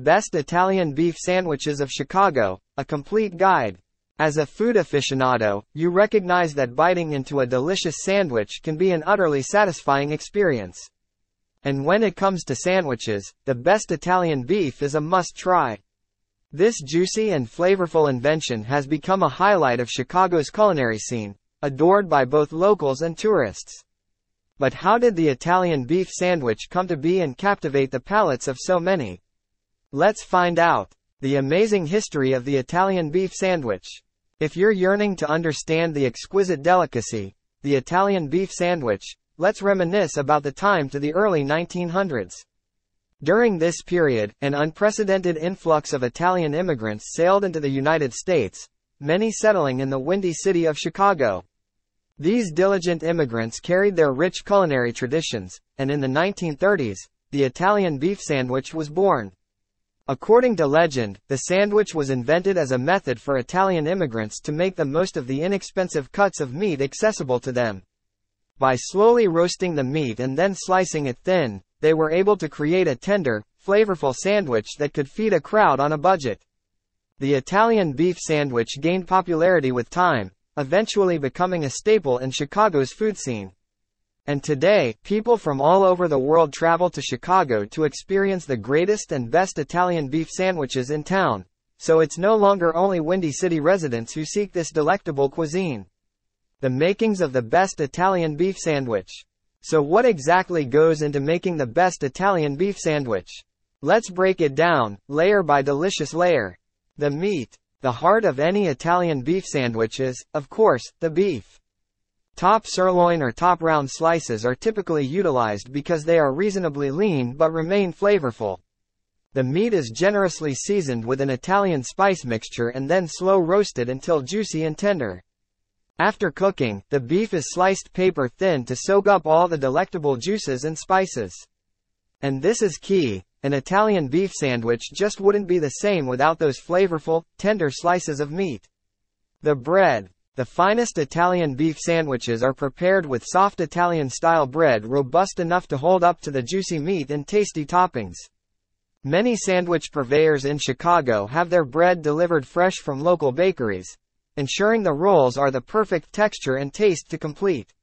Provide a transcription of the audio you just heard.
Best Italian Beef Sandwiches of Chicago, a complete guide. As a food aficionado, you recognize that biting into a delicious sandwich can be an utterly satisfying experience. And when it comes to sandwiches, the best Italian beef is a must try. This juicy and flavorful invention has become a highlight of Chicago's culinary scene, adored by both locals and tourists. But how did the Italian beef sandwich come to be and captivate the palates of so many? Let's find out. The amazing history of the Italian beef sandwich. If you're yearning to understand the exquisite delicacy, the Italian beef sandwich, let's reminisce about the time to the early 1900s. During this period, an unprecedented influx of Italian immigrants sailed into the United States, many settling in the windy city of Chicago. These diligent immigrants carried their rich culinary traditions, and in the 1930s, the Italian beef sandwich was born. According to legend, the sandwich was invented as a method for Italian immigrants to make the most of the inexpensive cuts of meat accessible to them. By slowly roasting the meat and then slicing it thin, they were able to create a tender, flavorful sandwich that could feed a crowd on a budget. The Italian beef sandwich gained popularity with time, eventually becoming a staple in Chicago's food scene. And today, people from all over the world travel to Chicago to experience the greatest and best Italian beef sandwiches in town. So it's no longer only Windy City residents who seek this delectable cuisine. The makings of the best Italian beef sandwich. So what exactly goes into making the best Italian beef sandwich? Let's break it down, layer by delicious layer. The meat. The heart of any Italian beef sandwich is, of course, the beef. Top sirloin or top round slices are typically utilized because they are reasonably lean but remain flavorful. The meat is generously seasoned with an Italian spice mixture and then slow roasted until juicy and tender. After cooking, the beef is sliced paper thin to soak up all the delectable juices and spices. And this is key, an Italian beef sandwich just wouldn't be the same without those flavorful, tender slices of meat. The bread. The finest Italian beef sandwiches are prepared with soft Italian-style bread robust enough to hold up to the juicy meat and tasty toppings. Many sandwich purveyors in Chicago have their bread delivered fresh from local bakeries, ensuring the rolls are the perfect texture and taste to complete.